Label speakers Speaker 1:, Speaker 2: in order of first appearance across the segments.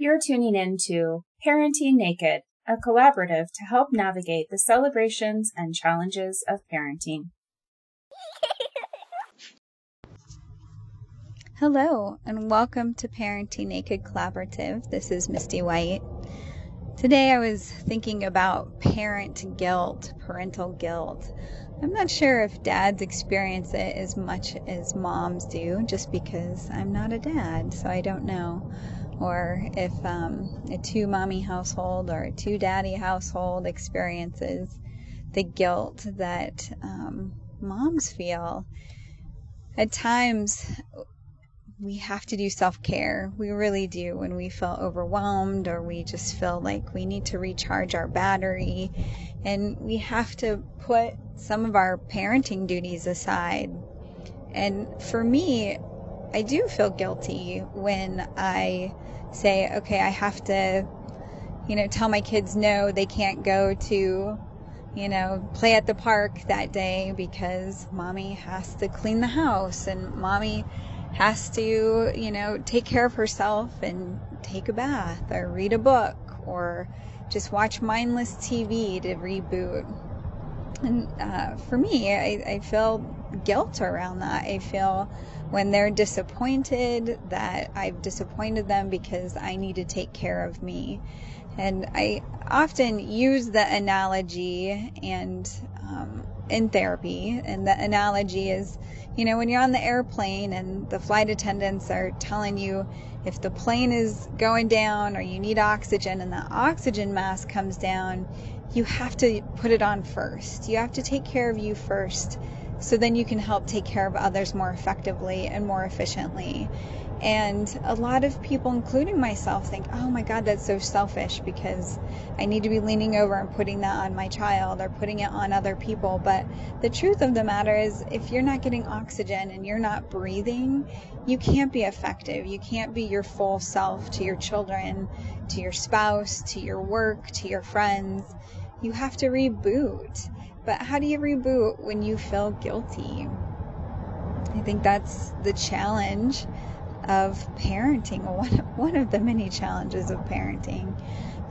Speaker 1: You're tuning in to Parenting Naked, a collaborative to help navigate the celebrations and challenges of parenting.
Speaker 2: Hello, and welcome to Parenting Naked Collaborative. This is Misty White. Today I was thinking about parent guilt, parental guilt. I'm not sure if dads experience it as much as moms do, just because I'm not a dad, so I don't know. Or if um, a two mommy household or a two daddy household experiences the guilt that um, moms feel. At times, we have to do self care. We really do when we feel overwhelmed or we just feel like we need to recharge our battery. And we have to put some of our parenting duties aside. And for me, I do feel guilty when I say, okay, I have to, you know, tell my kids no, they can't go to, you know, play at the park that day because mommy has to clean the house and mommy has to, you know, take care of herself and take a bath or read a book or just watch mindless TV to reboot. And uh, for me, I, I feel guilt around that. I feel when they're disappointed that I've disappointed them because I need to take care of me. And I often use the analogy and um, in therapy, and the analogy is you know, when you're on the airplane and the flight attendants are telling you if the plane is going down or you need oxygen and the oxygen mask comes down, you have to put it on first. You have to take care of you first so then you can help take care of others more effectively and more efficiently. And a lot of people, including myself, think, oh my God, that's so selfish because I need to be leaning over and putting that on my child or putting it on other people. But the truth of the matter is, if you're not getting oxygen and you're not breathing, you can't be effective. You can't be your full self to your children, to your spouse, to your work, to your friends. You have to reboot. But how do you reboot when you feel guilty? I think that's the challenge of parenting, one, one of the many challenges of parenting.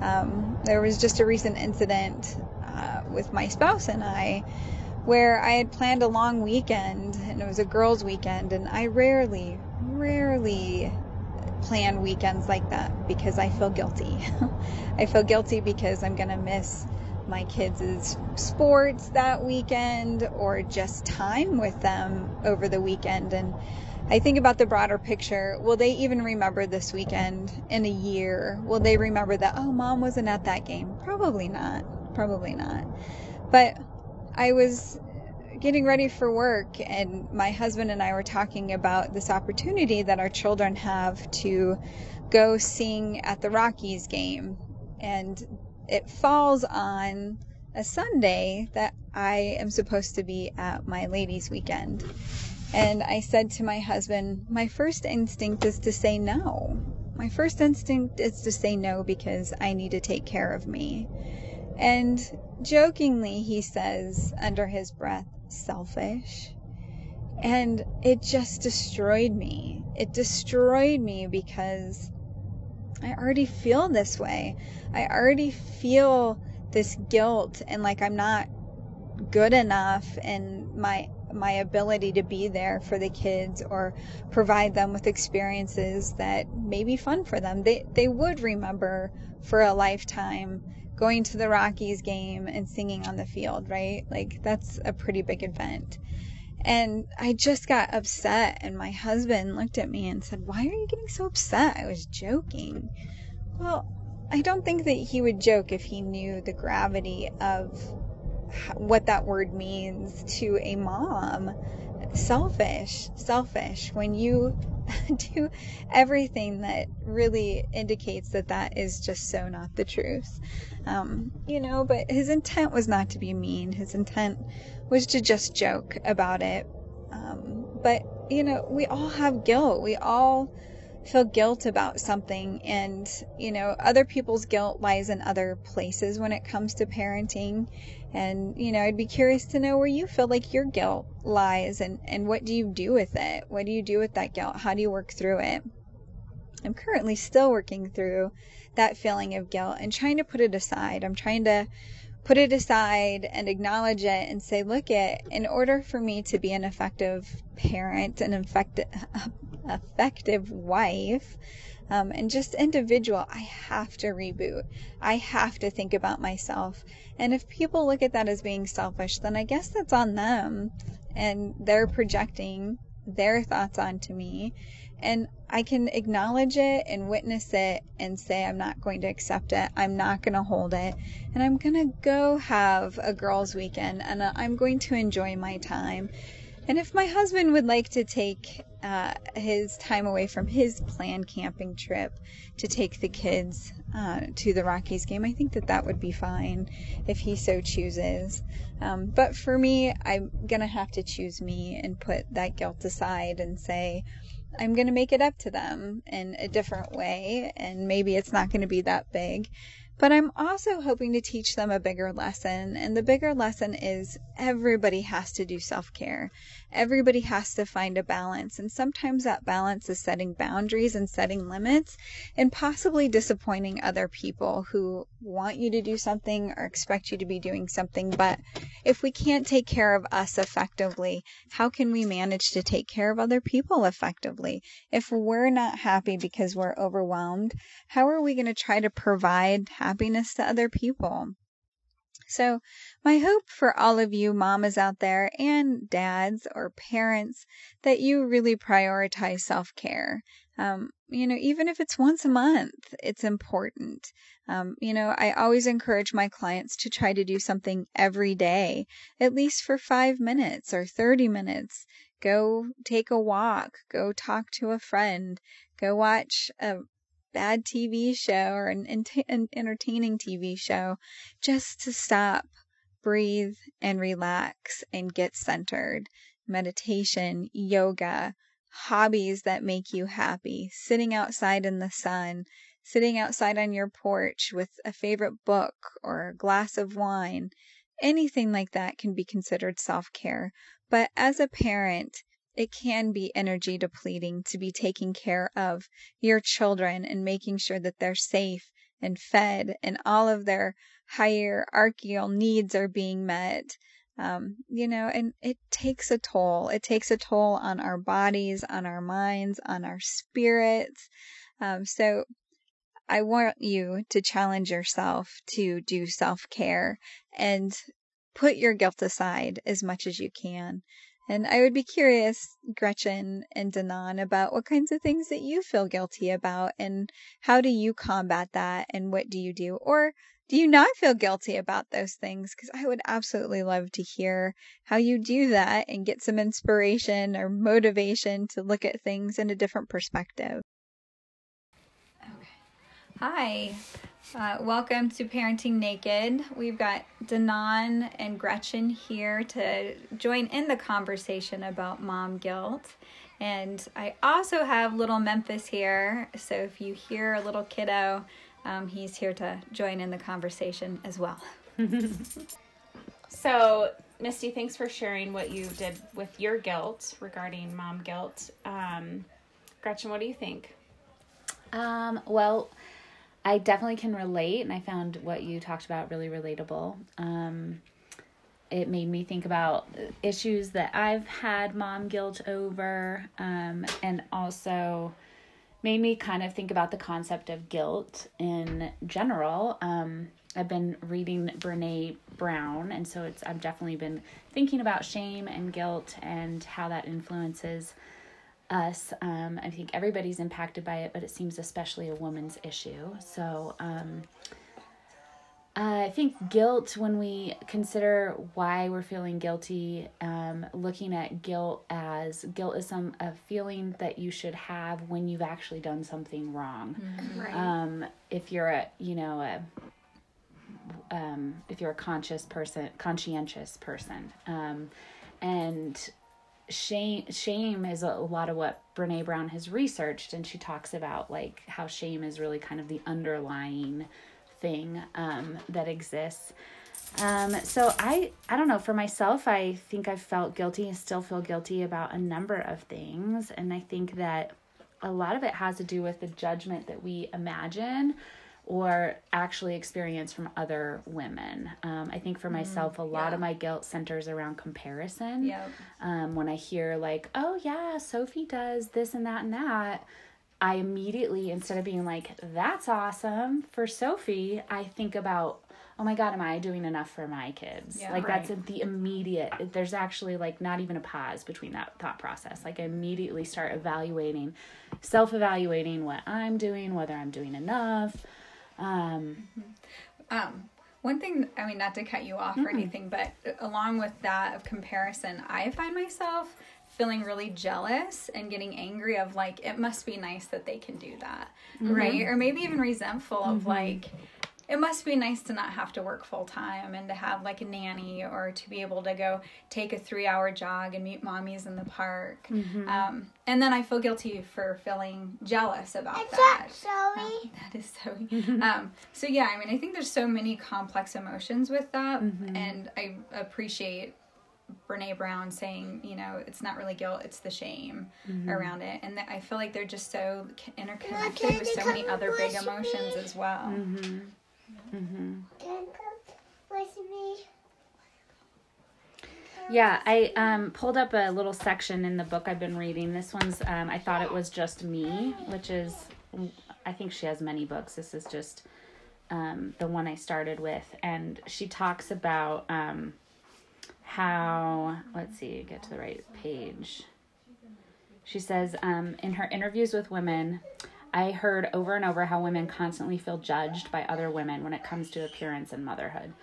Speaker 2: Um, there was just a recent incident uh, with my spouse and I where I had planned a long weekend and it was a girls' weekend, and I rarely, rarely plan weekends like that because I feel guilty. I feel guilty because I'm going to miss my kids' sports that weekend or just time with them over the weekend. And I think about the broader picture. Will they even remember this weekend in a year? Will they remember that, oh, mom wasn't at that game? Probably not. Probably not. But I was getting ready for work, and my husband and I were talking about this opportunity that our children have to go sing at the Rockies game. And it falls on a Sunday that I am supposed to be at my ladies' weekend. And I said to my husband, my first instinct is to say no. My first instinct is to say no because I need to take care of me. And jokingly, he says under his breath, selfish. And it just destroyed me. It destroyed me because I already feel this way. I already feel this guilt and like I'm not good enough and my my ability to be there for the kids or provide them with experiences that may be fun for them. They they would remember for a lifetime going to the Rockies game and singing on the field, right? Like that's a pretty big event. And I just got upset and my husband looked at me and said, "Why are you getting so upset?" I was joking. Well, I don't think that he would joke if he knew the gravity of what that word means to a mom. Selfish, selfish. When you do everything that really indicates that that is just so not the truth. Um, you know, but his intent was not to be mean. His intent was to just joke about it. Um, but, you know, we all have guilt. We all feel guilt about something and you know other people's guilt lies in other places when it comes to parenting and you know i'd be curious to know where you feel like your guilt lies and and what do you do with it what do you do with that guilt how do you work through it I'm currently still working through that feeling of guilt and trying to put it aside. I'm trying to put it aside and acknowledge it and say, look it, in order for me to be an effective parent, an effective, effective wife, um, and just individual, I have to reboot. I have to think about myself. And if people look at that as being selfish, then I guess that's on them. And they're projecting their thoughts onto me. And I can acknowledge it and witness it and say, I'm not going to accept it. I'm not going to hold it. And I'm going to go have a girls' weekend and I'm going to enjoy my time. And if my husband would like to take uh, his time away from his planned camping trip to take the kids uh, to the Rockies game, I think that that would be fine if he so chooses. Um, but for me, I'm going to have to choose me and put that guilt aside and say, I'm going to make it up to them in a different way. And maybe it's not going to be that big. But I'm also hoping to teach them a bigger lesson. And the bigger lesson is everybody has to do self care. Everybody has to find a balance. And sometimes that balance is setting boundaries and setting limits and possibly disappointing other people who want you to do something or expect you to be doing something. But if we can't take care of us effectively, how can we manage to take care of other people effectively? If we're not happy because we're overwhelmed, how are we going to try to provide happiness to other people? So, my hope for all of you mamas out there and dads or parents that you really prioritize self care. Um, you know, even if it's once a month, it's important. Um, you know, I always encourage my clients to try to do something every day, at least for five minutes or 30 minutes. Go take a walk, go talk to a friend, go watch a bad TV show or an, an entertaining TV show just to stop, breathe, and relax and get centered. Meditation, yoga, hobbies that make you happy, sitting outside in the sun, sitting outside on your porch with a favorite book or a glass of wine. Anything like that can be considered self care. But as a parent, it can be energy depleting to be taking care of your children and making sure that they're safe and fed and all of their hierarchical needs are being met. Um, you know, and it takes a toll. It takes a toll on our bodies, on our minds, on our spirits. Um, so I want you to challenge yourself to do self care and put your guilt aside as much as you can. And I would be curious, Gretchen and Danon, about what kinds of things that you feel guilty about and how do you combat that and what do you do? Or do you not feel guilty about those things? Because I would absolutely love to hear how you do that and get some inspiration or motivation to look at things in a different perspective.
Speaker 3: Okay. Hi. Uh, welcome to Parenting Naked. We've got Danon and Gretchen here to join in the conversation about mom guilt. And I also have little Memphis here. So if you hear a little kiddo, um, he's here to join in the conversation as well.
Speaker 1: so, Misty, thanks for sharing what you did with your guilt regarding mom guilt. Um, Gretchen, what do you think?
Speaker 4: Um, well, I definitely can relate, and I found what you talked about really relatable. Um, it made me think about issues that I've had mom guilt over, um, and also made me kind of think about the concept of guilt in general. Um, I've been reading Brene Brown, and so it's I've definitely been thinking about shame and guilt and how that influences us. Um, I think everybody's impacted by it, but it seems especially a woman's issue. So um, I think guilt, when we consider why we're feeling guilty, um, looking at guilt as guilt is some a feeling that you should have when you've actually done something wrong. Mm-hmm. Right. Um, if you're a you know a um, if you're a conscious person, conscientious person, um, and shame shame is a, lot of what Brene Brown has researched and she talks about like how shame is really kind of the underlying thing um, that exists um, so I I don't know for myself I think I've felt guilty and still feel guilty about a number of things and I think that a lot of it has to do with the judgment that we imagine or actually experience from other women. Um, I think for myself, a lot
Speaker 2: yeah.
Speaker 4: of my guilt centers around comparison.
Speaker 2: Yep.
Speaker 4: Um, when I hear, like, oh, yeah, Sophie does this and that and that, I immediately, instead of being like, that's awesome for Sophie, I think about, oh my God, am I doing enough for my kids?
Speaker 2: Yeah.
Speaker 4: like, that's the immediate, there's actually like not even a pause between that thought process. Like, I immediately start evaluating, self evaluating what I'm doing, whether I'm doing enough. Um,
Speaker 2: Um, one thing, I mean, not to cut you off or anything, but along with that of comparison, I find myself feeling really jealous and getting angry of like, it must be nice that they can do that, right? Or maybe even resentful of like, it must be nice to not have to work full time and to have like a nanny or to be able to go take a three hour jog and meet mommies in the park. Um, and then I feel guilty for feeling jealous about that.
Speaker 5: Sorry.
Speaker 2: That is so. um, so yeah, I mean, I think there's so many complex emotions with that, and I appreciate Brene Brown saying, you know, it's not really guilt, it's the shame around it, and I feel like they're just so interconnected with so many other big emotions as well.
Speaker 5: Can you come with me?
Speaker 4: Yeah, I um, pulled up a little section in the book I've been reading. This one's, um, I thought it was just me, which is, I think she has many books. This is just um, the one I started with. And she talks about um, how, let's see, get to the right page. She says, um, in her interviews with women, I heard over and over how women constantly feel judged by other women when it comes to appearance and motherhood.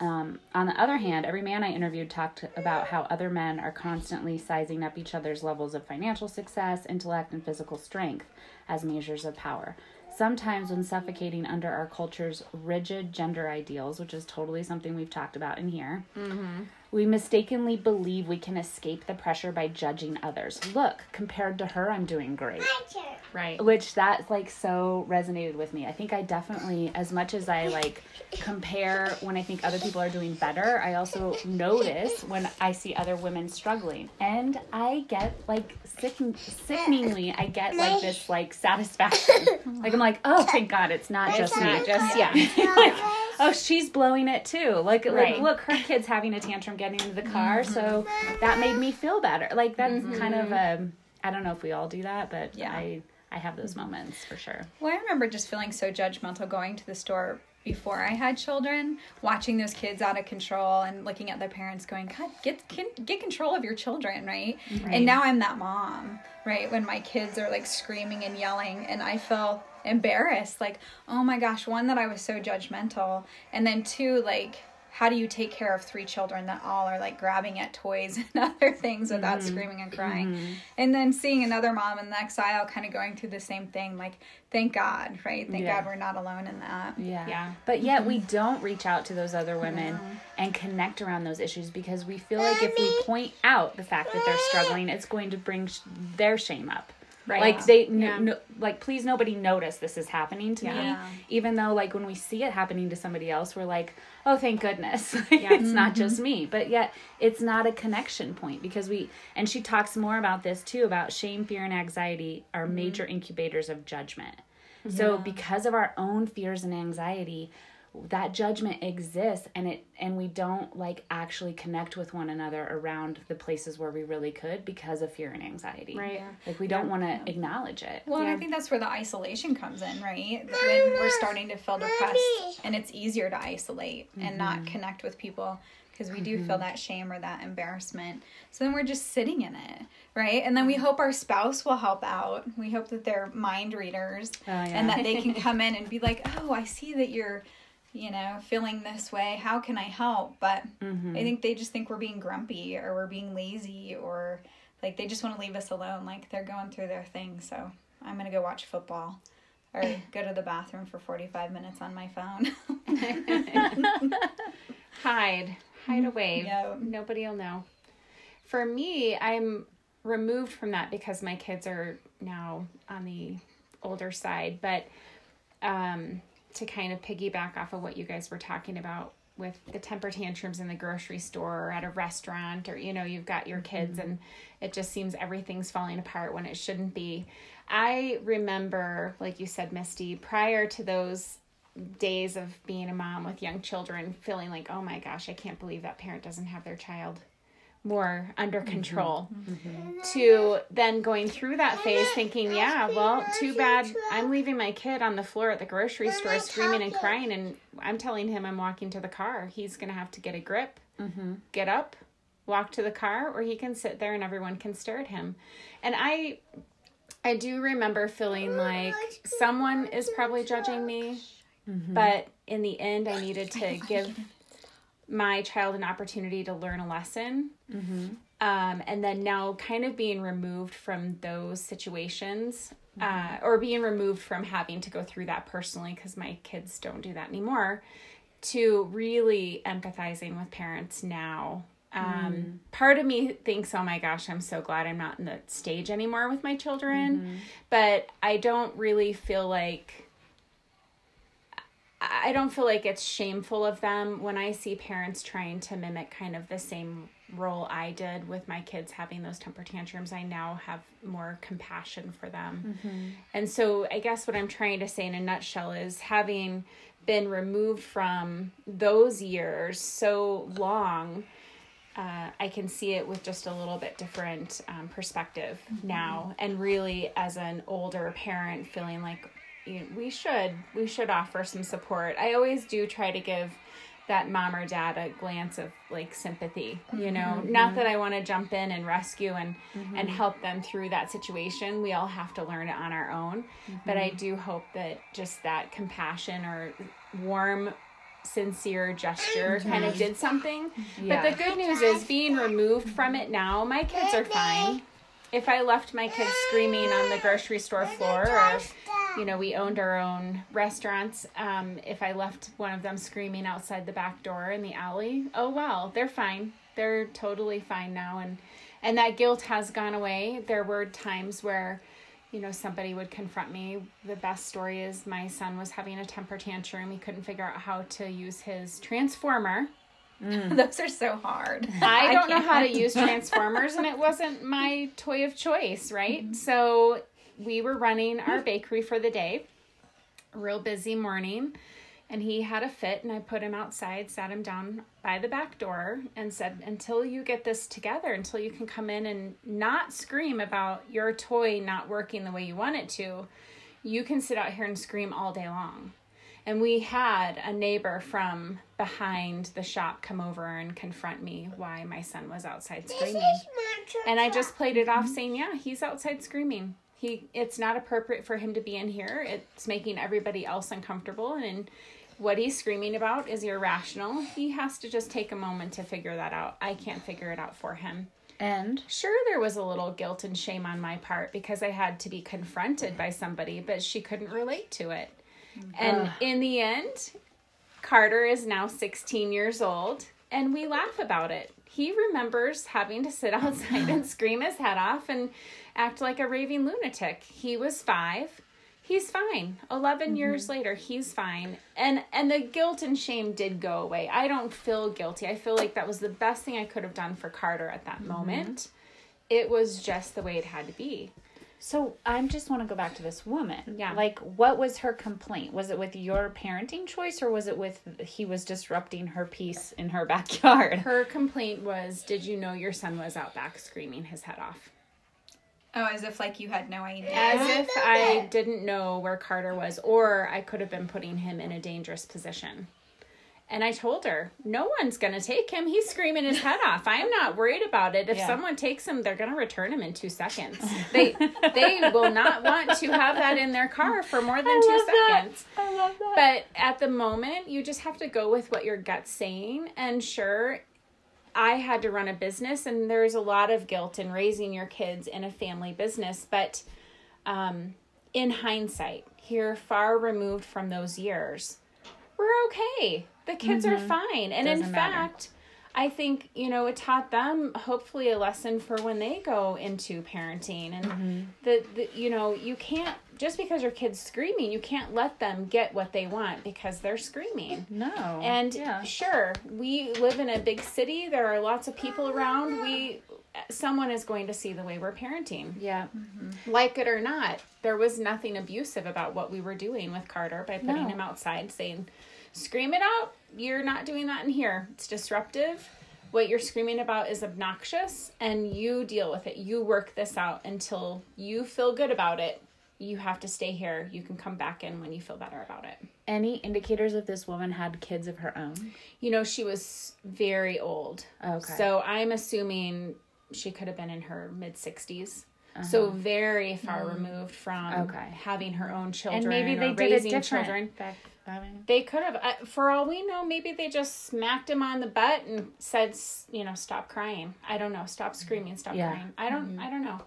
Speaker 4: Um, on the other hand, every man I interviewed talked about how other men are constantly sizing up each other's levels of financial success, intellect, and physical strength as measures of power. Sometimes, when suffocating under our culture's rigid gender ideals, which is totally something we've talked about in here, we mistakenly believe we can escape the pressure by judging others. Look, compared to her, I'm doing great
Speaker 1: Right.
Speaker 4: which that like so resonated with me. I think I definitely as much as I like compare when I think other people are doing better, I also notice when I see other women struggling. And I get like sick sickeningly I get like this like satisfaction. like I'm like, "Oh, thank God it's not just me."
Speaker 1: just yeah.
Speaker 4: like, oh, she's blowing it too. Like, like look, her kid's having a tantrum getting into the car, so that made me feel better. Like that's kind of um I don't know if we all do that, but
Speaker 2: Yeah.
Speaker 4: I I have those moments for sure.
Speaker 2: Well, I remember just feeling so judgmental going to the store before I had children, watching those kids out of control and looking at their parents going, God, get get control of your children, right? And now I'm that mom, right? When my kids are like screaming and yelling and I feel embarrassed, like, oh my gosh, one that I was so judgmental, and then two, like how do you take care of three children that all are like grabbing at toys and other things without mm-hmm. screaming and crying? Mm-hmm. And then seeing another mom in the next aisle kind of going through the same thing, like, thank God, right? Thank
Speaker 4: Yeah.
Speaker 2: God we're not alone in that.
Speaker 4: Yeah.
Speaker 1: Yeah.
Speaker 4: But yet we mm-hmm. don't reach out to those other women and connect around those issues because we feel like if we point out the fact that they're struggling, it's going to bring sh- their shame up.
Speaker 2: Right.
Speaker 4: Like they, n-
Speaker 1: Yeah.
Speaker 4: no, like please nobody notice this is happening to me. Even though like when we see it happening to somebody else, we're like, oh thank goodness, yeah. it's not mm-hmm. just me. But yet it's not a connection point because we. And she talks more about this too about shame, fear, and anxiety are mm-hmm. major incubators of judgment. So because of our own fears and anxiety, that judgment exists and it and we don't like actually connect with one another around the places where we really could because of fear and anxiety.
Speaker 1: Right.
Speaker 4: Like we don't want to acknowledge it.
Speaker 2: Well, and I think that's where the isolation comes in, right? When we're starting to feel depressed and it's easier to isolate and not mm-hmm. connect with people because we do feel mm-hmm. that shame or that embarrassment. So then we're just sitting in it, right? And then we hope our spouse will help out. We hope that they're mind readers
Speaker 4: Oh, yeah.
Speaker 2: and that they can come in and be like, "Oh, I see that you're you know, feeling this way. How can I help?" But
Speaker 4: Mm-hmm.
Speaker 2: I think they just think we're being grumpy or we're being lazy or like they just want to leave us alone like they're going through their thing so i'm gonna go watch football or go to the bathroom for 45 minutes on my phone
Speaker 1: Hide. Hide away.
Speaker 2: Yeah.
Speaker 1: Nobody will know. For me, I'm removed from that because my kids are now on the older side. But um, to kind of piggyback off of what you guys were talking about, with the temper tantrums in the grocery store or at a restaurant or you know you've got your mm-hmm. kids and it just seems everything's falling apart when it shouldn't be. I remember like you said misty prior to those days of being a mom with young children feeling like oh my gosh i can't believe that parent doesn't have their child more under control to then going through that phase thinking yeah well too bad i'm leaving my kid on the floor at the grocery store screaming and crying and i'm telling him i'm walking to the car. He's going to have to get a grip get up walk to the car or he can sit there and everyone can stare at him. And i i do remember feeling like someone is probably judging me but in the end i needed to give my child an opportunity to learn a lesson. Um, and then now, kind of being removed from those situations, uh, or being removed from having to go through that personally, because my kids don't do that anymore, to really empathizing with parents now. Um, Part of me thinks, oh my gosh, I'm so glad I'm not in that stage anymore with my children. But I don't really feel like I don't feel like it's shameful of them when I see parents trying to mimic kind of the same role I did with my kids having those temper tantrums. I now have more compassion for them. And so I guess what I'm trying to say in a nutshell is having been removed from those years so long, uh, I can see it with just a little bit different um, perspective now. And really, as an older parent, feeling like you know, we should we should offer some support. I always do try to give that mom or dad a glance of like sympathy you know? Mm-hmm. Not that i want to jump in and rescue and mm-hmm. and help them through that situation. We all have to learn it on our own. Mm-hmm. But i do hope that just that compassion or warm sincere gesture kind of did something. But the good news is being removed from it now my kids are fine. If i left my kids screaming on the grocery store floor or you know, we owned our own restaurants. Um, if I left one of them screaming outside the back door in the alley, oh well, they're fine. They're totally fine now, and and that guilt has gone away. There were times where, you know, somebody would confront me. The best story is my son was having a temper tantrum. He couldn't figure out how to use his transformer.
Speaker 2: Those are so hard.
Speaker 1: I don't know how to use transformers, and it wasn't my toy of choice, right? So we were running our bakery for the day, real busy morning, and he had a fit, and I put him outside, sat him down by the back door, and said, Until you get this together, until you can come in and not scream about your toy not working the way you want it to, you can sit out here and scream all day long. And we had a neighbor from behind the shop come over and confront me why my son was outside screaming. And I just played it off saying, "Yeah, he's outside screaming. He it's not appropriate for him to be in here. It's making everybody else uncomfortable and what he's screaming about is irrational. He has to just take a moment to figure that out. I can't figure it out for him."
Speaker 4: And
Speaker 1: Sure, there was a little guilt and shame on my part because I had to be confronted by somebody, but she couldn't relate to it. And in the end, Carter is now 16 years old, and we laugh about it. He remembers having to sit outside and scream his head off and act like a raving lunatic. He was five. He's fine. 11 mm-hmm. years later, he's fine. And and the guilt and shame did go away. I don't feel guilty. I feel like that was the best thing I could have done for Carter at that mm-hmm. moment. It was just the way it had to be.
Speaker 4: so I just want to go back to this woman.
Speaker 1: Yeah.
Speaker 4: Like, what was her complaint? Was it with your parenting choice or was it with he was disrupting her peace in her backyard?
Speaker 1: Her complaint was, "Did you know your son was out back screaming his head off?"
Speaker 2: Oh, as if like you had no idea.
Speaker 1: As if I didn't know where Carter was, or I could have been putting him in a dangerous position. And I told her, no one's going to take him. He's screaming his head off. I'm not worried about it. If
Speaker 4: Yeah.
Speaker 1: someone takes him, they're going to return him in two seconds. They they will not want to have that in their car for more than two
Speaker 4: love that.
Speaker 1: seconds.
Speaker 4: I love that.
Speaker 1: But at the moment, you just have to go with what your gut's saying. And sure, I had to run a business, and there's a lot of guilt in raising your kids in a family business. But um, in hindsight, here far removed from those years, we're okay. The kids are fine. And in
Speaker 4: Mm-hmm. Doesn't matter.
Speaker 1: fact, I think, you know, it taught them hopefully a lesson for when they go into parenting and
Speaker 4: Mm-hmm.
Speaker 1: the you know, you can't just because your kid's screaming, you can't let them get what they want because they're screaming.
Speaker 4: No.
Speaker 1: And
Speaker 4: yeah.
Speaker 1: sure, we live in a big city. There are lots of people around. We someone is going to see the way we're parenting.
Speaker 4: Yeah. Mm-hmm.
Speaker 1: Like it or not, there was nothing abusive about what we were doing with Carter by putting
Speaker 4: No.
Speaker 1: him outside saying, "Scream it out. You're not doing that in here. It's disruptive." What you're screaming about is obnoxious, and you deal with it. You work this out until you feel good about it. You have to stay here. You can come back in when you feel better about it.
Speaker 4: Any indicators if this woman had kids of her own?
Speaker 1: You know, she was very old.
Speaker 4: Okay.
Speaker 1: So I'm assuming she could have been in her mid 60s. So very far removed from
Speaker 4: Uh-huh. Mm. Okay.
Speaker 1: having her own children
Speaker 4: and maybe they did it
Speaker 1: raising
Speaker 4: different.
Speaker 1: children.
Speaker 4: Back, I mean,
Speaker 1: They could have, uh, for all we know, maybe they just smacked him on the butt and said, you know, stop crying. I don't know, stop screaming, stop
Speaker 4: Yeah.
Speaker 1: crying. I don't, I don't know.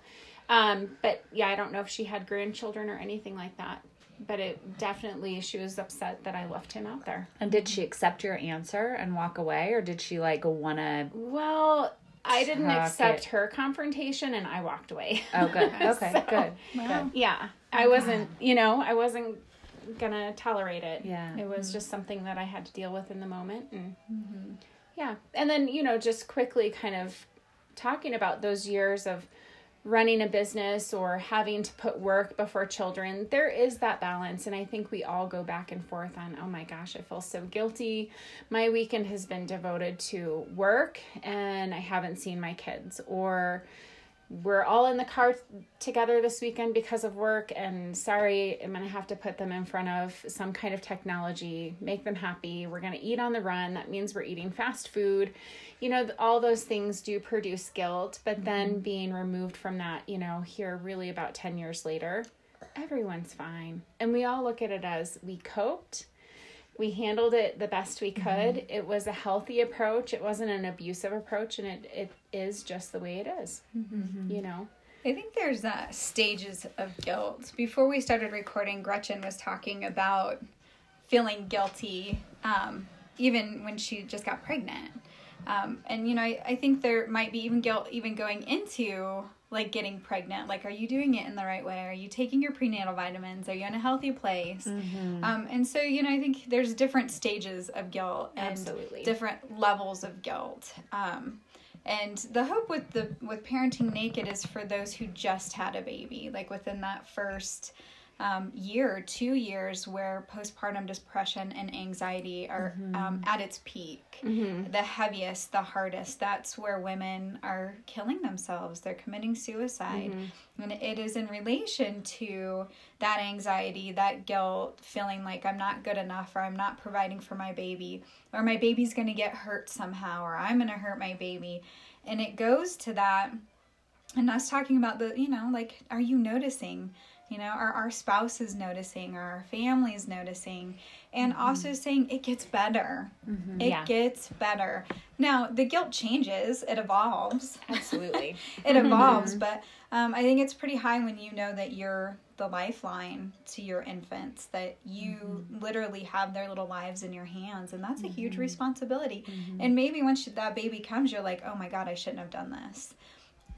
Speaker 1: Um, but yeah, I don't know if she had grandchildren or anything like that. But it definitely, she was upset that I left him out there.
Speaker 4: and did she accept your answer and walk away, or did she like want to?
Speaker 1: Well, I didn't accept
Speaker 4: it.
Speaker 1: her confrontation and I walked away.
Speaker 4: Oh, good. Okay,
Speaker 1: So,
Speaker 4: good. Good.
Speaker 1: Yeah. I wasn't, you know, I wasn't gonna tolerate it.
Speaker 4: Yeah.
Speaker 1: It was just something that I had to deal with in the moment and yeah. And then, you know, just quickly kind of talking about those years of running a business or having to put work before children, there is that balance. And I think we all go back and forth on, oh my gosh, I feel so guilty. My weekend has been devoted to work and I haven't seen my kids. Or we're all in the car together this weekend because of work and sorry i'm going to have to put them in front of some kind of technology make them happy. We're going to eat on the run. That means we're eating fast food. You know all those things do produce guilt but then mm-hmm. being removed from that you know here really about 10 years later everyone's fine. And we all look at it as we coped we handled it the best we could it was a healthy approach it wasn't an abusive approach and it, it is just the way it is. you know
Speaker 2: I think there's uh, stages of guilt. Before we started recording, Gretchen was talking about feeling guilty, um, even when she just got pregnant. Um, and you know, I, I think there might be even guilt even going into like getting pregnant. Like, are you doing it in the right way? Are you taking your prenatal vitamins? Are you in a healthy place? Um, and so, you know, I think there's different stages of guilt and
Speaker 1: Absolutely.
Speaker 2: different levels of guilt. Um, and the hope with the with parenting naked is for those who just had a baby, like within that first um, year two years, where postpartum depression and anxiety are um, at its peak, the heaviest, the hardest. That's where women are killing themselves. They're committing suicide, and it is in relation to that anxiety, that guilt, feeling like I'm not good enough, or I'm not providing for my baby, or my baby's going to get hurt somehow, or I'm going to hurt my baby. And it goes to that, and us talking about the, you know, like, are you noticing? You know, are our spouse is noticing, or our family is noticing? And mm-hmm. also saying it gets better. Mm-hmm. It
Speaker 1: Yeah.
Speaker 2: gets better. Now, the guilt changes, it evolves.
Speaker 1: Absolutely.
Speaker 2: It evolves mm-hmm. but um, i think it's pretty high when you know that you're the lifeline to your infants that you literally have their little lives in your hands and that's a huge responsibility. And maybe once that baby comes you're like oh my god i shouldn't have done this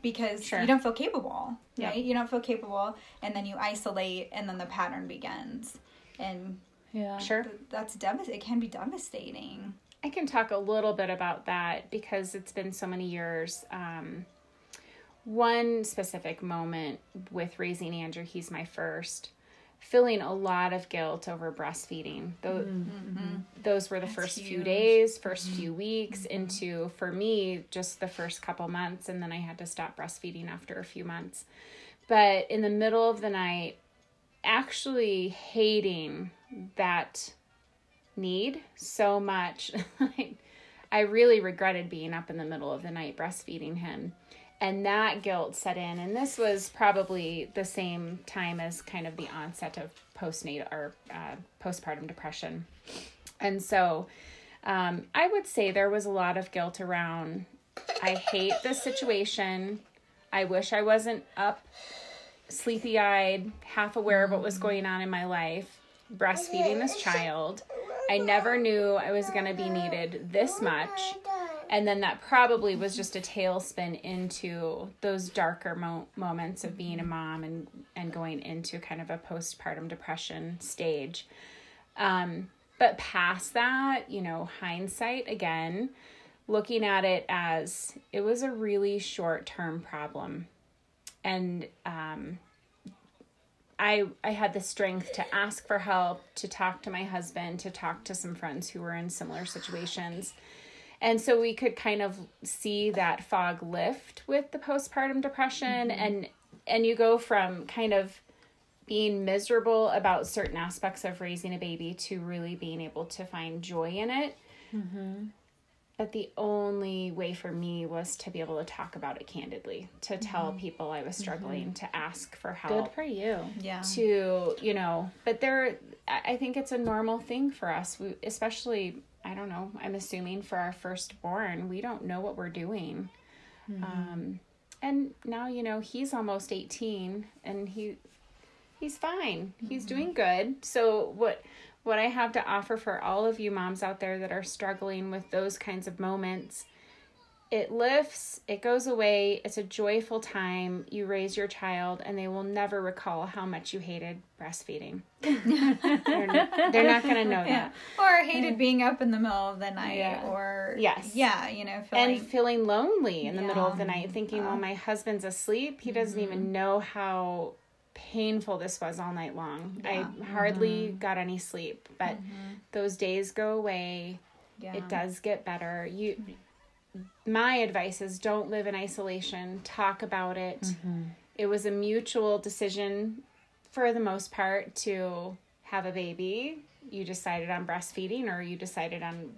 Speaker 2: because
Speaker 1: Sure.
Speaker 2: you don't feel capable right you don't feel capable and then you isolate and then the pattern begins and
Speaker 4: Yeah.
Speaker 1: sure
Speaker 2: th- that's devast- it can be devastating
Speaker 1: I can talk a little bit about that because it's been so many years. Um, one specific moment with raising Andrew, he's my first, feeling a lot of guilt over breastfeeding. Those, mm-hmm. mm-hmm. those were the first few days, 1st mm-hmm. few weeks, into, for me, just the first couple months, and then I had to stop breastfeeding after a few months. But in the middle of the night, actually hating that need so much. I really regretted being up in the middle of the night breastfeeding him. And that guilt set in. And this was probably the same time as kind of the onset of postnatal or uh, postpartum depression. And so um, I would say there was a lot of guilt around I hate this situation. I wish I wasn't up sleepy eyed, half aware of what was going on in my life, breastfeeding this child. I never knew I was going to be needed this much. And then that probably was just a tailspin into those darker mo- moments of being a mom and and going into kind of a postpartum depression stage um but past that you know hindsight again looking at it as it was a really short term problem and um I I had the strength to ask for help, to talk to my husband, to talk to some friends who were in similar situations. And so we could kind of see that fog lift with the postpartum depression mm-hmm. and and you go from kind of being miserable about certain aspects of raising a baby to really being able to find joy in it. Mm-hmm. But the only way for me was to be able to talk about it candidly, to tell mm-hmm. people I was struggling, to ask for help
Speaker 4: Good for you.
Speaker 2: Yeah.
Speaker 1: to you know but there i I think it's a normal thing for us we, especially i don't know. I'm assuming for our firstborn we don't know what we're doing. Um and now you know he's almost 18 and he he's fine. He's doing good. So what what i have to offer for all of you moms out there that are struggling with those kinds of moments it lifts, it goes away, it's a joyful time. You raise your child, and they will never recall how much you hated breastfeeding. they're, not, they're not going to know
Speaker 2: Yeah.
Speaker 1: that.
Speaker 2: Or hated being up in the middle of the night
Speaker 1: Yeah.
Speaker 2: or
Speaker 1: Yes.
Speaker 2: Yeah, you know, feeling
Speaker 1: And feeling lonely in the middle of the night, thinking, well, oh. my husband's asleep. He doesn't even mm-hmm. know how painful this was all night long. I hardly mm-hmm. got any sleep, but mm-hmm. those days go away.
Speaker 2: yeah.
Speaker 1: it does get better you my advice is don't live in isolation. Talk about it. Mm-hmm. It was a mutual decision for the most part to have a baby. You decided on breastfeeding or you decided on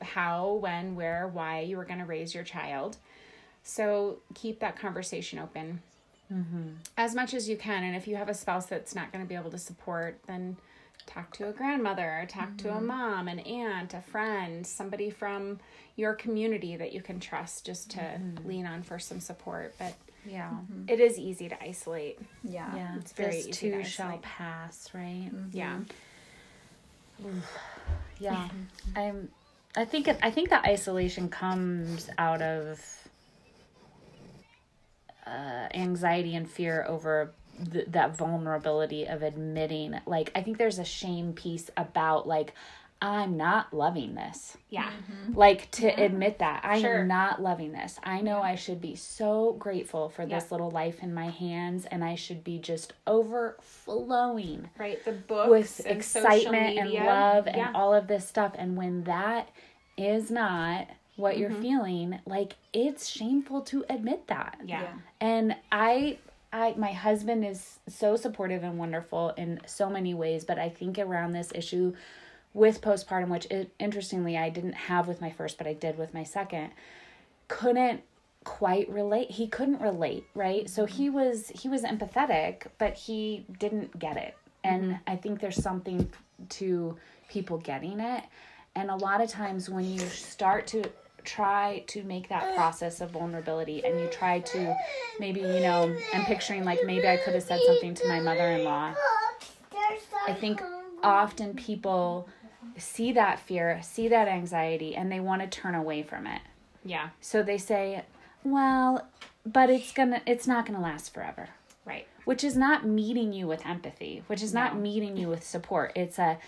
Speaker 1: how when where why you were going to raise your child. So keep that conversation open. Mm-hmm. As much as you can and if you have a spouse that's not going to be able to support then talk to a grandmother or talk to a mm-hmm. mom an aunt a friend somebody from your community that you can trust just to mm-hmm. lean on for some support but
Speaker 4: Yeah. Mm-hmm.
Speaker 1: it is easy to isolate
Speaker 2: yeah.
Speaker 4: Yeah.
Speaker 1: It's very
Speaker 4: this
Speaker 1: easy to
Speaker 4: too shall pass, right?
Speaker 1: yeah
Speaker 4: Yeah. I'm I think it, I think that isolation comes out of uh, anxiety and fear over th- that vulnerability of admitting like I think there's a shame piece about like I'm not loving this.
Speaker 1: yeah
Speaker 4: Like to admit that I
Speaker 1: Sure.
Speaker 4: am not loving this. I know I should be so grateful for this little life in my hands and I should be just overflowing
Speaker 1: right the books
Speaker 4: with
Speaker 1: and social
Speaker 4: excitement and
Speaker 1: media.
Speaker 4: love and all of this stuff and when that is not what you're
Speaker 1: Mm-hmm.
Speaker 4: feeling like it's shameful to admit that
Speaker 1: yeah
Speaker 4: and i i my husband is so supportive and wonderful in so many ways but i think around this issue with postpartum which it, interestingly i didn't have with my first but i did with my second couldn't quite relate. He couldn't relate right? So mm-hmm. he was he was empathetic but he didn't get it. And mm-hmm. i think there's something to people getting it. And a lot of times when you start to try to make that process of vulnerability and you try to maybe you know i'm picturing like maybe i could have said something to my mother-in-law I think often people see that fear, see that anxiety, and they want to turn away from it.
Speaker 1: yeah
Speaker 4: So they say, well, but it's gonna it's not gonna last forever.
Speaker 1: right
Speaker 4: Which is not meeting you with empathy, which is not meeting you with support. It's a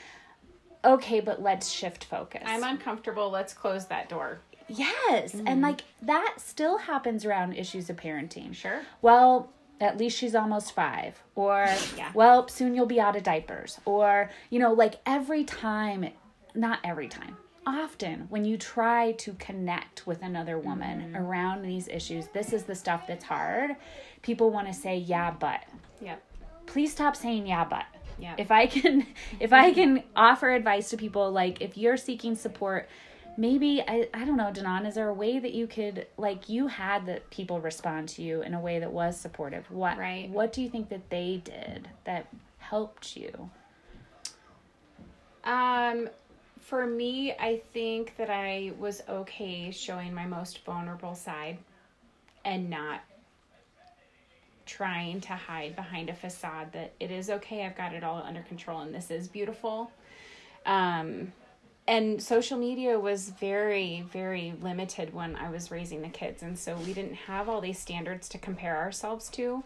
Speaker 4: okay, but let's shift focus.
Speaker 1: i'm uncomfortable let's close that door
Speaker 4: yes. And mm. like that still happens around issues of parenting.
Speaker 1: sure
Speaker 4: well, at least she's almost five. Or,
Speaker 1: Yeah.
Speaker 4: well, soon you'll be out of diapers. Or, you know, like every time, not every time, often when you try to connect with another woman mm-hmm. around these issues, this is the stuff that's hard. People want to say, yeah, but.
Speaker 1: yep
Speaker 4: Please stop saying, yeah, but.
Speaker 1: Yeah.
Speaker 4: If I can, if I mm-hmm. can offer advice to people, like if you're seeking support, maybe I, I don't know, Danon, is there a way that you could like you had that people respond to you in a way that was supportive? What
Speaker 1: Right.
Speaker 4: what do you think that they did that helped you?
Speaker 1: Um, for me, I think that I was okay showing my most vulnerable side and not trying to hide behind a facade that it is okay, I've got it all under control and this is beautiful. Um, and social media was very very limited when i was raising the kids. And so we didn't have all these standards to compare ourselves to.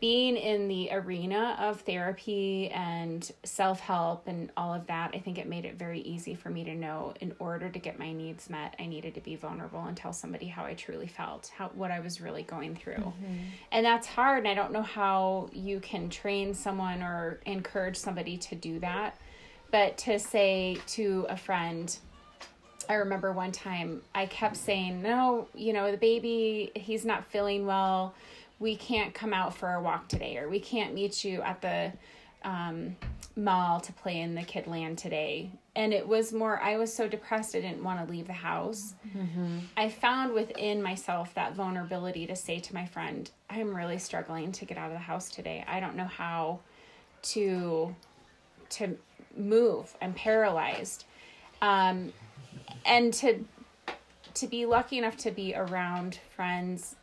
Speaker 1: Being in the arena of therapy and self-help and all of that i think it made it very easy for me to know in order to get my needs met i needed to be vulnerable and tell somebody how i truly felt how what i was really going through. Mm-hmm. And that's hard and i don't know how you can train someone or encourage somebody to do that but to say to a friend I remember one time I kept saying, No, you know, the baby, he's not feeling well. We can't come out for a walk today, or we can't meet you at the um, mall to play in the kid land today. And it was more, I was so depressed, I didn't want to leave the house. I found within myself that vulnerability to say to my friend, I'm really struggling to get out of the house today. I don't know how to to move. I'm paralyzed. Um, and to to be lucky enough to be around friends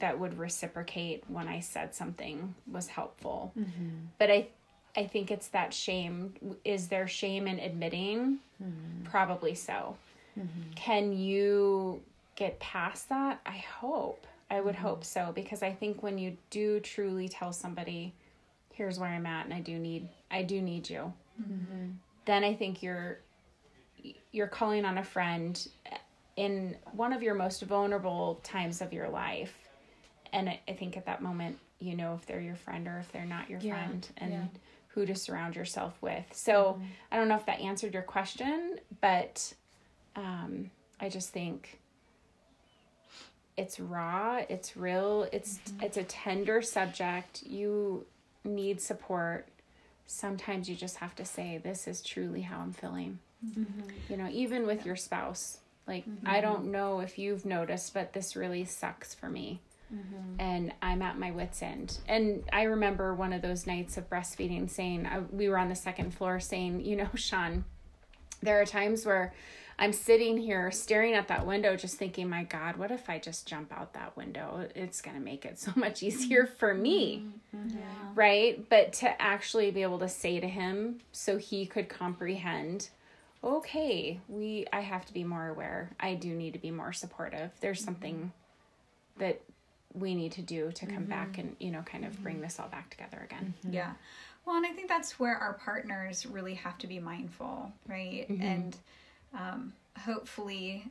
Speaker 1: that would reciprocate when I said something was helpful. Mm-hmm. But I I think it's that shame. Is there shame in admitting? Mm-hmm. Probably so. Mm-hmm. Can you get past that? I hope. I would hope so because I think when you do truly tell somebody, here's where I'm at and I do need I do need you. Then I think you're you're calling on a friend in one of your most vulnerable times of your life. And I, I think at that moment, you know if they're your friend or if they're not your
Speaker 4: Yeah,
Speaker 1: friend and
Speaker 4: yeah.
Speaker 1: who to surround yourself with. So I don't know if that answered your question, but um, I just think it's raw, it's real, it's it's a tender subject. You need support. Sometimes you just have to say, This is truly how I'm feeling. Mm-hmm. You know, even with your spouse. Like, mm-hmm. I don't know if you've noticed, but this really sucks for me. Mm-hmm. And I'm at my wits' end. And I remember one of those nights of breastfeeding saying, I, we were on the second floor saying, you know, Sean, there are times where I'm sitting here staring at that window, just thinking, my God, what if I just jump out that window? It's going to make it so much easier for me. Mm-hmm. Right. But to actually be able to say to him so he could comprehend, okay, we, I have to be more aware. I do need to be more supportive. There's mm-hmm. something that we need to do to come back mm-hmm. and, you know, kind of bring this all back together again.
Speaker 2: Yeah. Well, and I think that's where our partners really have to be mindful, right? And um, hopefully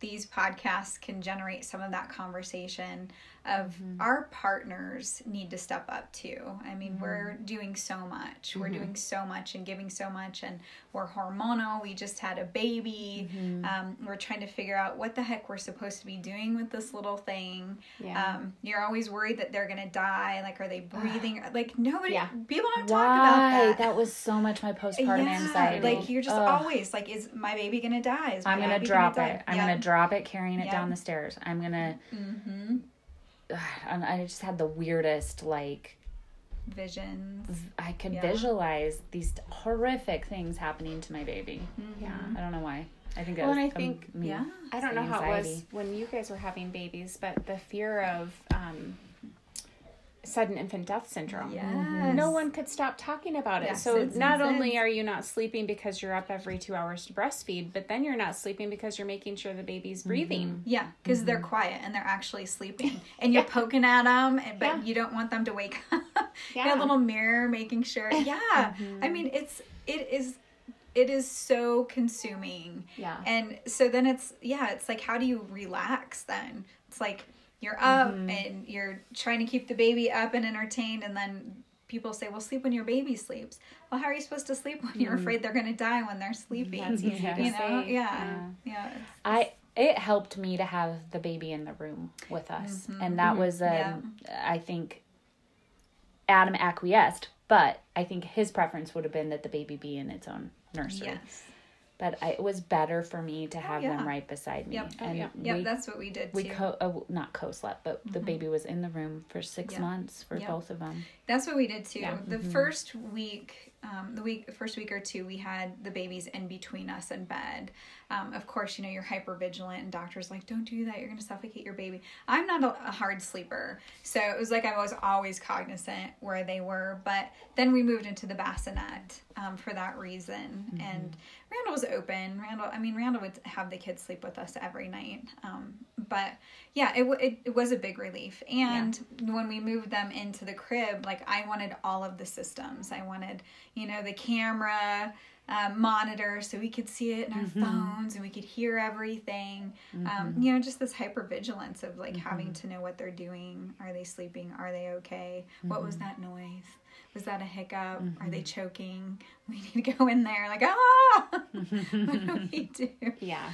Speaker 2: these podcasts can generate some of that conversation of mm-hmm. our partners need to step up too. I mean, mm-hmm. we're doing so much. We're mm-hmm. doing so much and giving so much, and we're hormonal. We just had a baby. Um, we're trying to figure out what the heck we're supposed to be doing with this little thing.
Speaker 1: Yeah.
Speaker 2: Um, you're always worried that they're gonna die. Like, are they breathing? like, nobody.
Speaker 1: Yeah.
Speaker 2: People don't talk about
Speaker 4: Why?
Speaker 2: that.
Speaker 4: That was so much my postpartum anxiety.
Speaker 2: Like you're just
Speaker 4: Ugh.
Speaker 2: always like, is my baby gonna die? Is my
Speaker 4: I'm gonna drop
Speaker 2: die?
Speaker 4: it. I'm
Speaker 2: Yeah.
Speaker 4: gonna drop it carrying it
Speaker 2: Yeah.
Speaker 4: down the stairs. I'm gonna.
Speaker 2: Mm-hmm.
Speaker 4: Ugh, and I just had the weirdest like.
Speaker 2: visions.
Speaker 4: I could
Speaker 2: Yeah.
Speaker 4: visualize these horrific things happening to my baby.
Speaker 1: Yeah.
Speaker 4: I don't know why. I think it
Speaker 1: Well,
Speaker 4: was
Speaker 1: and I
Speaker 4: um,
Speaker 1: think-
Speaker 4: me.
Speaker 2: Yeah.
Speaker 1: I don't know
Speaker 4: the
Speaker 1: how it was when you guys were having babies, but the fear of um, sudden infant death syndrome.
Speaker 2: Yes.
Speaker 1: No one could stop talking about it.
Speaker 2: Yes,
Speaker 1: so not
Speaker 2: intense.
Speaker 1: only are you not sleeping because you're up every two hours to breastfeed, but then you're not sleeping because you're making sure the baby's mm-hmm. breathing.
Speaker 2: Yeah, because they're mm-hmm. quiet and they're actually sleeping, and you're poking at them, eh, but
Speaker 1: Yeah.
Speaker 2: you don't want them to wake up. You
Speaker 1: Yeah.
Speaker 2: got a little mirror, making sure. Yeah, I mm-hmm. mean it's it is it is so consuming.
Speaker 1: Yeah.
Speaker 2: And so then it's yeah, it's like how do you relax then? It's like you're up
Speaker 1: Mm-hmm.
Speaker 2: and you're trying to keep the baby up and entertained and then people say, "Well, sleep when your baby sleeps." Well, how are you supposed to sleep when you're afraid they're going to die when they're sleeping?
Speaker 1: Mm-hmm. That's easy to
Speaker 2: you know?
Speaker 1: say.
Speaker 2: Yeah. Yeah. it's-
Speaker 4: I it helped me to have the baby in the room with us, and that was um, I think Adam acquiesced, but I think his preference would have been that the baby be in its own nursery.
Speaker 2: Yes.
Speaker 4: But I, it was better for me to have
Speaker 2: yeah.
Speaker 4: them right beside me,
Speaker 2: Yep. Oh,
Speaker 4: and
Speaker 1: yeah.
Speaker 2: Yep,
Speaker 4: we
Speaker 2: that's what we did
Speaker 4: we co uh, not co-slept, but the baby was in the room for six
Speaker 2: Yeah.
Speaker 4: months for both of them.
Speaker 2: That's what we did too. The first week um, the week first week or two we had the babies in between us in bed um, of course you know you're hyper vigilant and doctors like don't do that. You're going to suffocate your baby. I'm not a, a hard sleeper. So it was like i was always cognizant where they were but then we moved into the bassinet um, for that reason. And randall was open. Randall i mean randall would have the kids sleep with us every night. Um, but yeah it, it, it was a big relief. And when we moved them into the crib like i wanted all of the systems. I wanted you know the camera uh, monitor so we could see it in our phones and we could hear everything. Um, you know just this hyper vigilance of like having to know what they're doing. Are they sleeping? Are they okay? What was that noise? Was that a hiccup? Are they choking? We need to go in there like ah! What do we do?
Speaker 1: Yeah.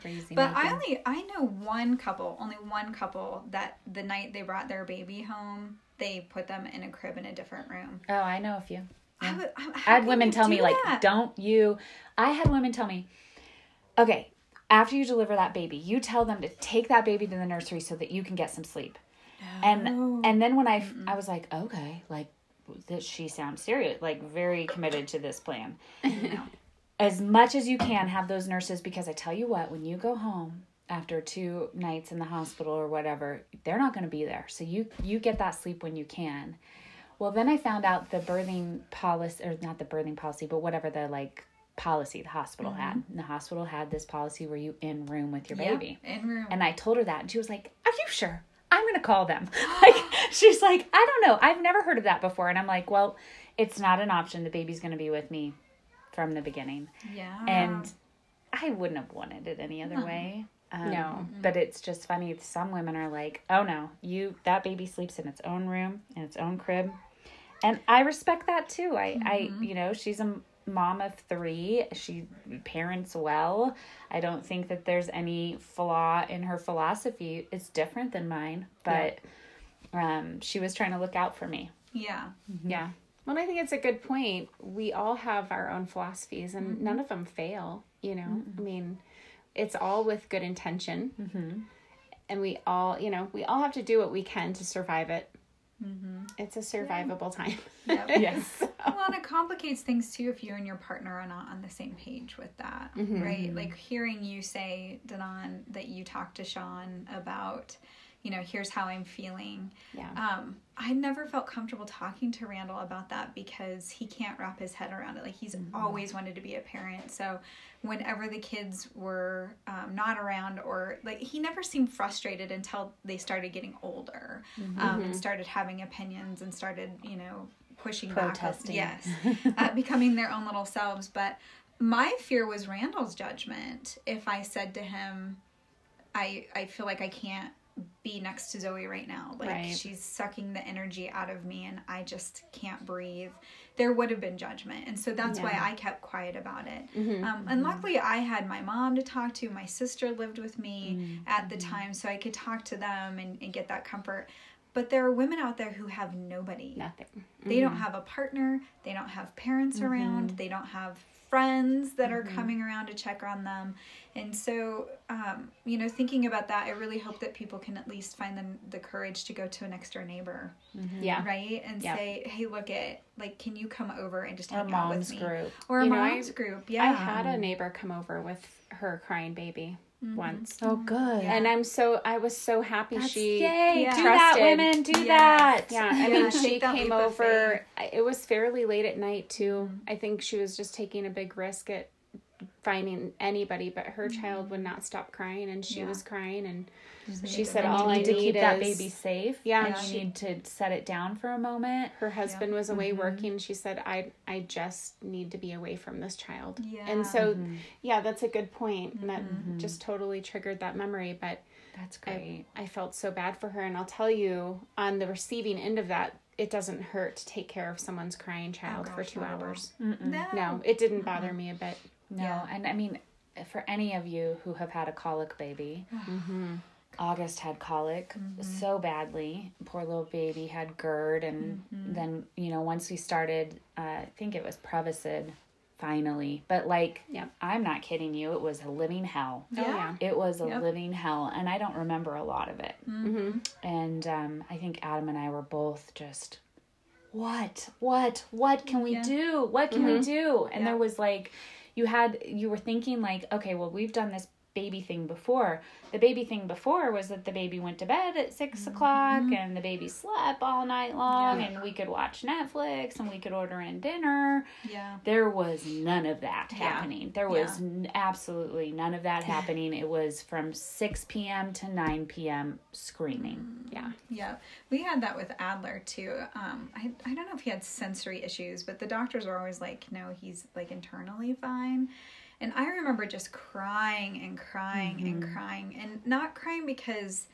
Speaker 1: Crazy.
Speaker 2: but I only I know one couple, only one couple that the night they brought their baby home, they put them in a crib in a different room.
Speaker 4: Oh, I know a few.
Speaker 2: I, would, I,
Speaker 4: had women tell me like, "Don't you?" I had women tell me, "Okay, after you deliver that baby, you tell them to take that baby to the nursery so that you can get some sleep." And and then when I I was like, "Okay, like this she sounds serious, like very committed to this plan." as much as you can have those nurses because I tell you what, when you go home after two nights in the hospital or whatever, they're not going to be there. So you you get that sleep when you can. Well, then I found out the birthing policy, or not the birthing policy, but whatever the like policy the hospital mm-hmm. had. And the hospital had this policy where you in room with your
Speaker 2: Yeah,
Speaker 4: baby.
Speaker 2: in room.
Speaker 4: And I told her that, and she was like, "Are you sure?" I'm gonna call them. like she's like, "I don't know. I've never heard of that before." And I'm like, "Well, it's not an option. The baby's gonna be with me from the beginning."
Speaker 2: yeah.
Speaker 4: And I wouldn't have wanted it any other way. Um,
Speaker 1: No.
Speaker 4: but it's just funny. Some women are like, "Oh no, you that baby sleeps in its own room in its own crib," and I respect that too. I, I, you know, she's a mom of three. She parents well. I don't think that there's any flaw in her philosophy. It's different than mine, but um, she was trying to look out for me.
Speaker 2: yeah.
Speaker 1: Yeah. Well, I think it's a good point. We all have our own philosophies, and
Speaker 2: Mm-hmm.
Speaker 1: none of them fail. You know, I mean, it's all with good intention,
Speaker 2: Mm-hmm.
Speaker 1: and we all, you know, we all have to do what we can to survive it.
Speaker 2: Mm-hmm.
Speaker 1: It's a survivable time.
Speaker 2: Yep.
Speaker 4: Yes.
Speaker 2: well, and it complicates things too if you and your partner are not on the same page with that, right? Like hearing you say, Danon, that you talked to Sean about, you know, here's how I'm feeling.
Speaker 1: Yeah.
Speaker 2: Um, I never felt comfortable talking to Randall about that because he can't wrap his head around it. Like he's always wanted to be a parent. So whenever the kids were um, not around or like he never seemed frustrated until they started getting older um, and started having opinions and started, you know, pushing
Speaker 4: Protesting.
Speaker 2: back. Yes. uh, becoming their own little selves. But my fear was Randall's judgment. If I said to him, I, I feel like I can't be next to Zoe right now. Like
Speaker 1: Right.
Speaker 2: she's sucking the energy out of me and I just can't breathe. There would have been judgment. And so that's why I kept quiet about it. Mm-hmm. Um, and mm-hmm. luckily I had my mom to talk to. My sister lived with me mm-hmm. at the time so I could talk to them and, and get that comfort. But there are women out there who have nobody.
Speaker 1: Nothing.
Speaker 2: They don't have a partner. They don't have parents around. They don't have friends that are coming around to check on them. And so, um, you know, thinking about that, I really hope that people can at least find them the courage to go to a next door neighbor,
Speaker 1: Yeah.
Speaker 2: right? And
Speaker 1: Yeah.
Speaker 2: say, hey, look it, like, can you come over and just
Speaker 4: Or
Speaker 2: hang out with
Speaker 4: mom's
Speaker 2: me?
Speaker 4: group.
Speaker 2: Or a
Speaker 1: You know, I-
Speaker 2: mom's group, yeah.
Speaker 1: I had a neighbor come over with her crying baby Mm-hmm. once.
Speaker 4: Oh, good.
Speaker 1: And I'm so I was so happy
Speaker 4: That's,
Speaker 1: she
Speaker 4: yay,
Speaker 2: Yeah.
Speaker 4: do that, women, do
Speaker 2: Yes.
Speaker 4: that.
Speaker 1: Yeah, I
Speaker 2: Yeah,
Speaker 1: mean,
Speaker 2: take
Speaker 1: she came
Speaker 2: leap of
Speaker 1: over. It was fairly late at night too. Mm-hmm. I think she was just taking a big risk at finding anybody, but her mm-hmm. child would not stop crying, and she
Speaker 2: Yeah.
Speaker 1: was crying, and
Speaker 2: Just
Speaker 1: she said, "All
Speaker 4: you
Speaker 1: I
Speaker 4: need to
Speaker 1: need
Speaker 4: keep that
Speaker 1: is-
Speaker 4: baby safe.
Speaker 1: Yeah,
Speaker 4: and
Speaker 1: she-
Speaker 4: you need to set it down for a moment.
Speaker 1: her husband was away mm-hmm. working. She said, "I I just need to be away from this child."
Speaker 2: Yeah.
Speaker 1: And so, mm-hmm. yeah, that's a good point. and That just totally triggered that memory, but.
Speaker 4: That's great.
Speaker 1: I felt so bad for her and I'll tell you on the receiving end of that it doesn't hurt to take care of someone's crying oh, child for
Speaker 2: Oh, gosh,
Speaker 1: 2
Speaker 2: no.
Speaker 1: hours.
Speaker 2: no.
Speaker 1: No, it didn't bother me a bit.
Speaker 4: No,
Speaker 2: Yeah.
Speaker 4: and I mean, for any of you who have had a colic baby, August had colic so badly. Poor little baby had GERD, and then you know once we started, uh, I think it was Prevacid, finally. But like,
Speaker 1: Yep.
Speaker 4: I'm not kidding you, it was a living hell.
Speaker 1: Oh yeah.
Speaker 4: It was a
Speaker 2: Yep.
Speaker 4: living hell, and I don't remember a lot of it.
Speaker 1: Mm-hmm.
Speaker 4: And um, I think Adam and I were both just what, what, what can we
Speaker 2: Yeah.
Speaker 4: do? What can we do? And
Speaker 2: Yeah.
Speaker 4: there was like, you had, you were thinking like, okay, well, we've done this baby thing before. The baby thing before was that the baby went to bed at 6 o'clock and the baby slept all night long
Speaker 2: Yeah.
Speaker 4: and we could watch Netflix and we could order in dinner.
Speaker 2: Yeah.
Speaker 4: There was none of that
Speaker 2: Yeah.
Speaker 4: happening. There was n- absolutely none of that happening. It was from 6 p.m. to 9 p.m. screaming.
Speaker 2: Yeah. Yeah. We had that with Adler too. Um, I, I don't know if he had sensory issues, but the doctors were always like, no, he's like internally fine. And I remember just crying and crying and mm-hmm. crying and not crying because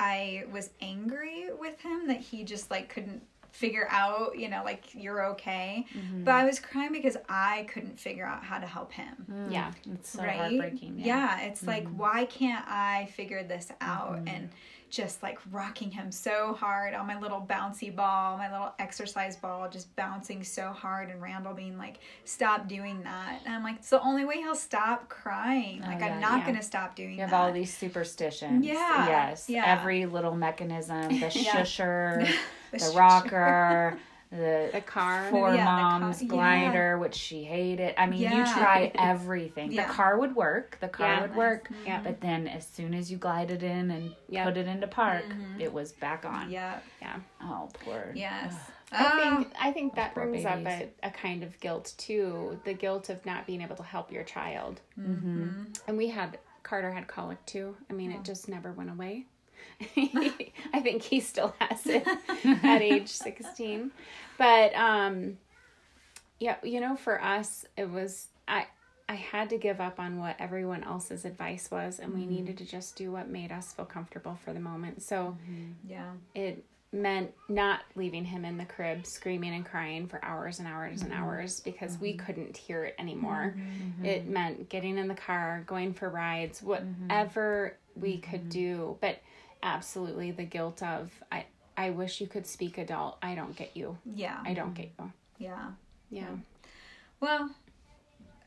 Speaker 2: I was angry with him that he just like couldn't figure out, you know, like you're okay. Mm-hmm. But I was crying because I couldn't figure out how to help him mm.
Speaker 4: Yeah, it's so
Speaker 2: right?
Speaker 4: heartbreaking.
Speaker 2: Yeah, it's like mm-hmm. why can't I figure this out mm-hmm. and just like rocking him so hard on my little bouncy ball, my little exercise ball, just bouncing so hard, and Randall being like, "Stop doing that," and I'm like, "It's the only way he'll stop crying. Oh, like
Speaker 4: yeah,
Speaker 2: I'm not
Speaker 4: yeah.
Speaker 2: gonna stop doing
Speaker 4: You have
Speaker 2: that."
Speaker 4: all these superstitions.
Speaker 2: Yeah,
Speaker 4: Yes.
Speaker 2: yeah.
Speaker 4: Every little mechanism, the
Speaker 2: Yeah.
Speaker 4: shusher,
Speaker 2: The
Speaker 4: the, rocker, the,
Speaker 1: The car.
Speaker 4: for
Speaker 2: Yeah, the
Speaker 4: mom's
Speaker 2: car- yeah.
Speaker 4: glider, which she hated. I mean, you
Speaker 2: Yeah.
Speaker 4: try everything.
Speaker 2: Yeah.
Speaker 4: The car would work. The car
Speaker 1: Yeah.
Speaker 4: would work.
Speaker 1: Yeah.
Speaker 4: But then as soon as you glided in and
Speaker 1: Yep.
Speaker 4: put it into park, it was back on.
Speaker 2: yeah, Yeah.
Speaker 4: Oh, poor.
Speaker 2: yes.
Speaker 1: I
Speaker 2: Ah,
Speaker 1: think I think that
Speaker 4: poor
Speaker 1: brings up a, a kind of guilt too, the guilt of not being able to help your child.
Speaker 4: Mm-hmm.
Speaker 1: And we had Carter had colic too. I mean,
Speaker 2: Oh.
Speaker 1: it just never went away. I think he still has it at age 16. But um yeah, you know, for us it was I I had to give up on what everyone else's advice was and we
Speaker 2: Mm-hmm.
Speaker 1: needed to just do what made us feel comfortable for the moment. So mm-hmm.
Speaker 2: yeah,
Speaker 1: it meant not leaving him in the crib screaming and crying for hours and hours and mm-hmm. hours because we mm-hmm. couldn't hear it anymore. It meant getting in the car, going for rides, whatever we could do, but absolutely the guilt of I I wish you could speak adult. I don't get you.
Speaker 2: yeah,
Speaker 1: I don't get you.
Speaker 2: yeah.
Speaker 1: Yeah.
Speaker 2: Well,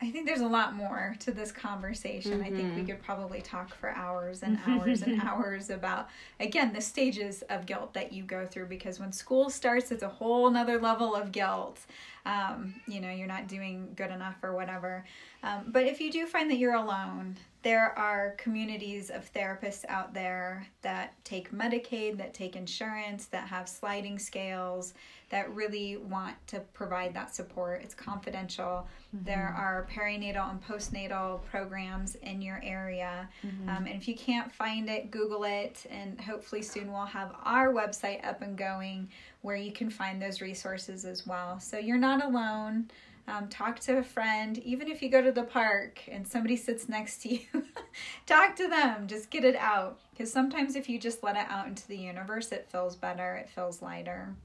Speaker 2: I think there's a lot more to this conversation. I think we could probably talk for hours and hours and hours about, again, the stages of guilt that you go through because when school starts, it's a whole nother level of guilt. Um, you know, you're not doing good enough or whatever. Um, but if you do find that you're alone, there are communities of therapists out there that take Medicaid, that take insurance, that have sliding scales, that really want to provide that support. It's confidential. There are perinatal and postnatal programs in your area. Um, and if you can't find it, Google it. And hopefully, soon we'll have our website up and going where you can find those resources as well. So you're not alone. Um, talk to a friend, even if you go to the park and somebody sits next to you, talk to them. Just get it out. Because sometimes if you just let it out into the universe, it feels better, it feels lighter.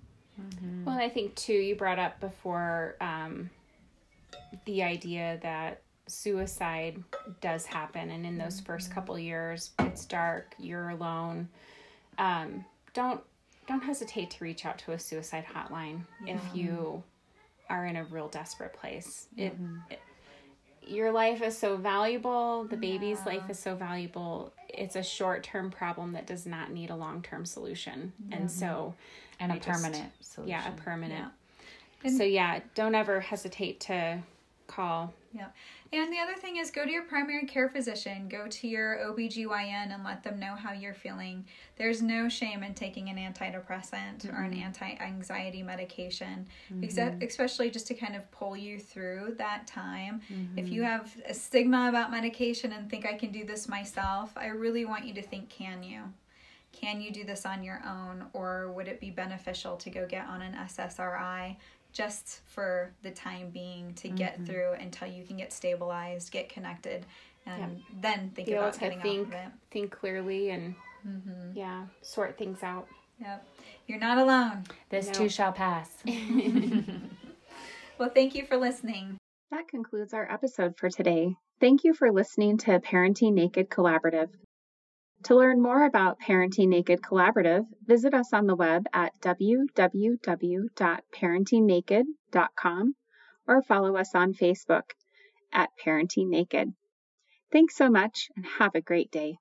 Speaker 1: Well, I think too, you brought up before um, the idea that suicide does happen, and in those first couple years, it's dark, you're alone. Um, don't don't hesitate to reach out to a suicide hotline if you are in a real desperate place. It, mm-hmm. it your life is so valuable. The baby's life is so valuable. It's a short term problem that does not need a long term solution, and so
Speaker 4: And a
Speaker 1: I just-
Speaker 4: permanent solution.
Speaker 1: yeah, a permanent.
Speaker 2: And-
Speaker 1: so yeah, don't ever hesitate to call.
Speaker 2: Yeah. And the other thing is go to your primary care physician, go to your OBGYN and let them know how you're feeling. There's no shame in taking an antidepressant or an mm-hmm. anti-anxiety medication, mm-hmm. except especially just to kind of pull you through that time. If you mm-hmm. have a stigma about medication and think I can do this myself, I really want you to think can you? Can you do this on your own or would it be beneficial to go get on an SSRI? Just for the time being to get mm-hmm. through until you can get stabilized, get connected, and then think
Speaker 1: Be able
Speaker 2: about
Speaker 1: to
Speaker 2: getting
Speaker 1: think
Speaker 2: off of it.
Speaker 1: think clearly and mm-hmm. yeah, sort things out.
Speaker 2: Yep. You're not alone.
Speaker 4: This
Speaker 1: No.
Speaker 4: too shall pass.
Speaker 2: Well, thank you for listening.
Speaker 6: That concludes our episode for today. Thank you for listening to Parenting Naked Collaborative. To learn more about Parenting Naked Collaborative, visit us on the web at www.parentingnaked.com or follow us on Facebook at Parenting Naked. Thanks so much and have a great day.